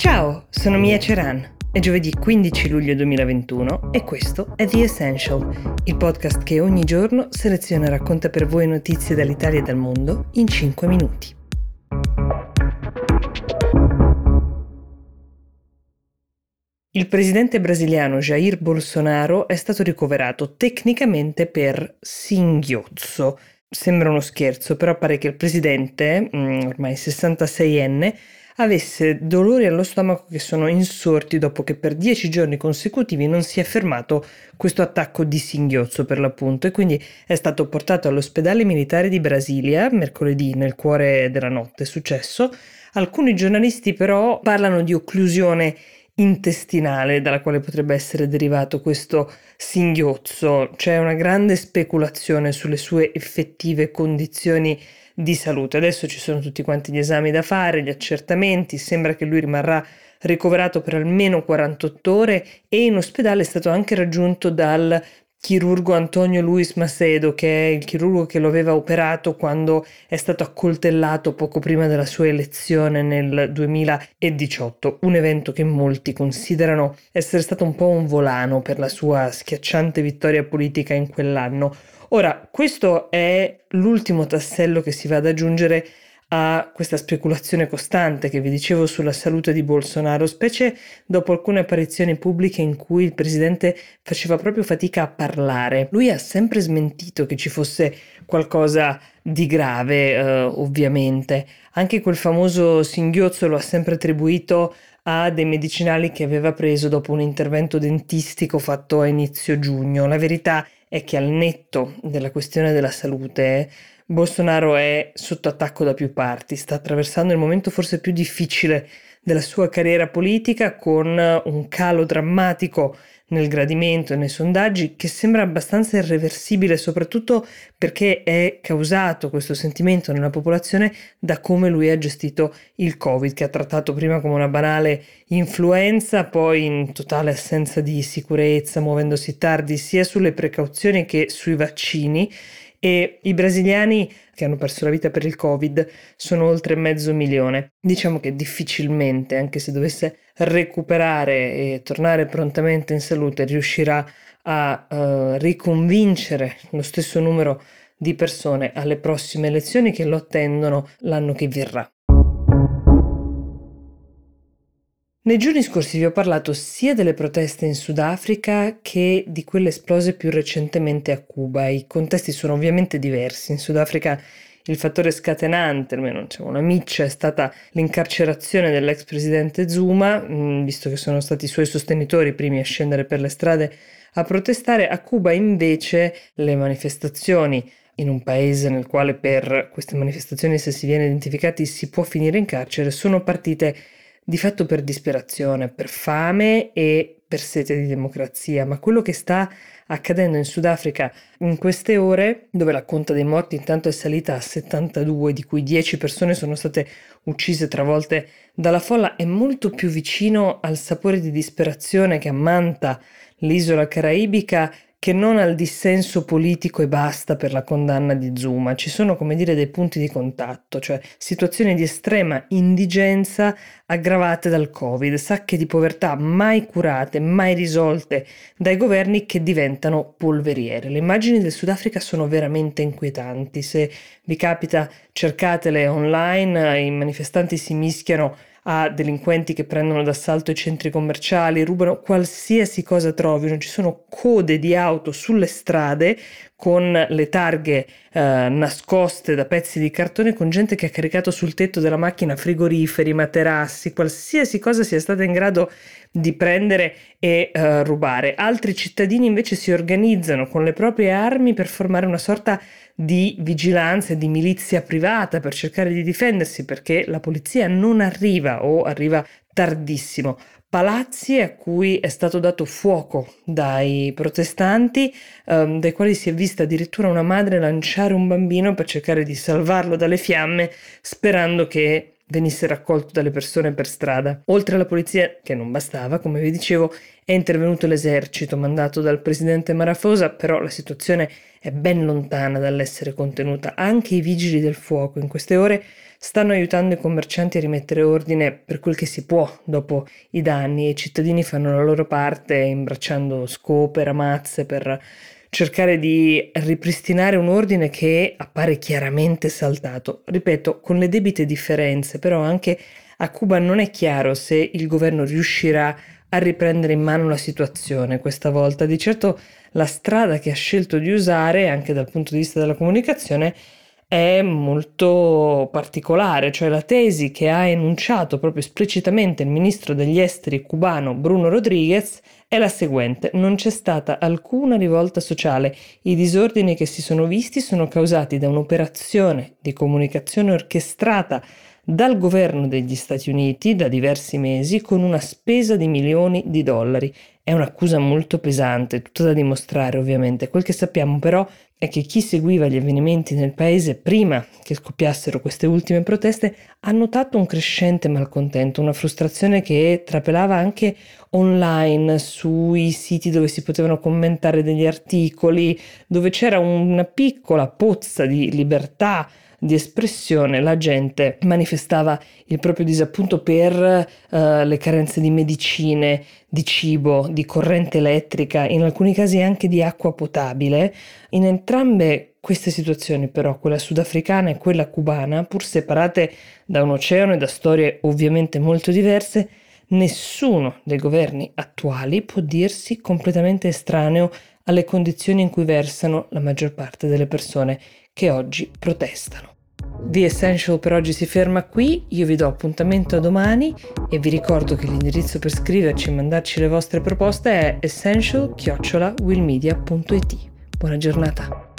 Ciao, sono Mia Ceran. È giovedì 15 luglio 2021 e questo è The Essential, il podcast che ogni giorno seleziona e racconta per voi notizie dall'Italia e dal mondo in 5 minuti. Il presidente brasiliano Jair Bolsonaro è stato ricoverato tecnicamente per singhiozzo. Sembra uno scherzo, però pare che il presidente, mm, ormai 66enne, avesse dolori allo stomaco che sono insorti dopo che per dieci giorni consecutivi non si è fermato questo attacco di singhiozzo per l'appunto e quindi è stato portato all'ospedale militare di Brasilia mercoledì nel cuore della notte è successo. Alcuni giornalisti però parlano di occlusione intestinale dalla quale potrebbe essere derivato questo singhiozzo. C'è una grande speculazione sulle sue effettive condizioni di salute. Adesso ci sono tutti quanti gli esami da fare, gli accertamenti, sembra che lui rimarrà ricoverato per almeno 48 ore e in ospedale è stato anche raggiunto dal chirurgo Antonio Luis Macedo, che è il chirurgo che lo aveva operato quando è stato accoltellato poco prima della sua elezione nel 2018, un evento che molti considerano essere stato un po' un volano per la sua schiacciante vittoria politica in quell'anno. Ora, questo è l'ultimo tassello che si va ad aggiungere a questa speculazione costante che vi dicevo sulla salute di Bolsonaro, specie dopo alcune apparizioni pubbliche in cui il presidente faceva proprio fatica a parlare. Lui ha sempre smentito che ci fosse qualcosa di grave, eh, ovviamente. Anche quel famoso singhiozzo lo ha sempre attribuito a dei medicinali che aveva preso dopo un intervento dentistico fatto a inizio giugno. La verità è che al netto della questione della salute, Bolsonaro è sotto attacco da più parti, sta attraversando il momento forse più difficile della sua carriera politica con un calo drammatico nel gradimento e nei sondaggi che sembra abbastanza irreversibile, soprattutto perché è causato questo sentimento nella popolazione da come lui ha gestito il Covid, che ha trattato prima come una banale influenza, poi in totale assenza di sicurezza, muovendosi tardi sia sulle precauzioni che sui vaccini e i brasiliani che hanno perso la vita per il Covid sono oltre mezzo milione. Diciamo che difficilmente, anche se dovesse recuperare e tornare prontamente in salute, riuscirà a uh, riconvincere lo stesso numero di persone alle prossime elezioni che lo attendono l'anno che verrà. Nei giorni scorsi vi ho parlato sia delle proteste in Sudafrica che di quelle esplose più recentemente a Cuba. I contesti sono ovviamente diversi. In Sudafrica il fattore scatenante, almeno diciamo, una miccia, è stata l'incarcerazione dell'ex presidente Zuma, mm, visto che sono stati i suoi sostenitori i primi a scendere per le strade a protestare. A Cuba invece le manifestazioni in un paese nel quale per queste manifestazioni, se si viene identificati, si può finire in carcere, sono partite di fatto per disperazione, per fame e per sete di democrazia, ma quello che sta accadendo in Sudafrica in queste ore, dove la conta dei morti intanto è salita a 72, di cui 10 persone sono state uccise travolte dalla folla, è molto più vicino al sapore di disperazione che ammanta l'isola caraibica che non al dissenso politico e basta per la condanna di Zuma. Ci sono, come dire, dei punti di contatto, cioè situazioni di estrema indigenza aggravate dal Covid, sacche di povertà mai curate, mai risolte dai governi che diventano polveriere. Le immagini del Sudafrica sono veramente inquietanti. Se vi capita, cercatele online, i manifestanti si mischiano a delinquenti che prendono d'assalto i centri commerciali, rubano qualsiasi cosa trovino, ci sono code di auto sulle strade con le targhe eh, nascoste da pezzi di cartone con gente che ha caricato sul tetto della macchina frigoriferi, materassi, qualsiasi cosa sia stata in grado di prendere e uh, rubare. Altri cittadini invece si organizzano con le proprie armi per formare una sorta di vigilanza e di milizia privata per cercare di difendersi perché la polizia non arriva o arriva tardissimo. Palazzi a cui è stato dato fuoco dai protestanti, um, dai quali si è vista addirittura una madre lanciare un bambino per cercare di salvarlo dalle fiamme, sperando che venisse raccolto dalle persone per strada. Oltre alla polizia, che non bastava, come vi dicevo, è intervenuto l'esercito mandato dal presidente Marafosa, però la situazione è ben lontana dall'essere contenuta. Anche i vigili del fuoco in queste ore stanno aiutando i commercianti a rimettere ordine per quel che si può dopo i danni e i cittadini fanno la loro parte imbracciando scope, ramazze per cercare di ripristinare un ordine che appare chiaramente saltato. Ripeto, con le debite differenze, però anche a Cuba non è chiaro se il governo riuscirà a riprendere in mano la situazione questa volta. Di certo la strada che ha scelto di usare, anche dal punto di vista della comunicazione, è molto particolare, cioè la tesi che ha enunciato proprio esplicitamente il ministro degli esteri cubano Bruno Rodriguez è la seguente, non c'è stata alcuna rivolta sociale, i disordini che si sono visti sono causati da un'operazione di comunicazione orchestrata dal governo degli Stati Uniti da diversi mesi con una spesa di milioni di dollari. È un'accusa molto pesante, tutta da dimostrare ovviamente. Quel che sappiamo però è che chi seguiva gli avvenimenti nel paese prima che scoppiassero queste ultime proteste ha notato un crescente malcontento, una frustrazione che trapelava anche online sui siti dove si potevano commentare degli articoli, dove c'era una piccola pozza di libertà di espressione la gente manifestava il proprio disappunto per uh, le carenze di medicine, di cibo, di corrente elettrica, in alcuni casi anche di acqua potabile. In entrambe queste situazioni però, quella sudafricana e quella cubana, pur separate da un oceano e da storie ovviamente molto diverse, nessuno dei governi attuali può dirsi completamente estraneo alle condizioni in cui versano la maggior parte delle persone che oggi protestano. The Essential per oggi si ferma qui, io vi do appuntamento a domani e vi ricordo che l'indirizzo per scriverci e mandarci le vostre proposte è essential-willmedia.it. Buona giornata!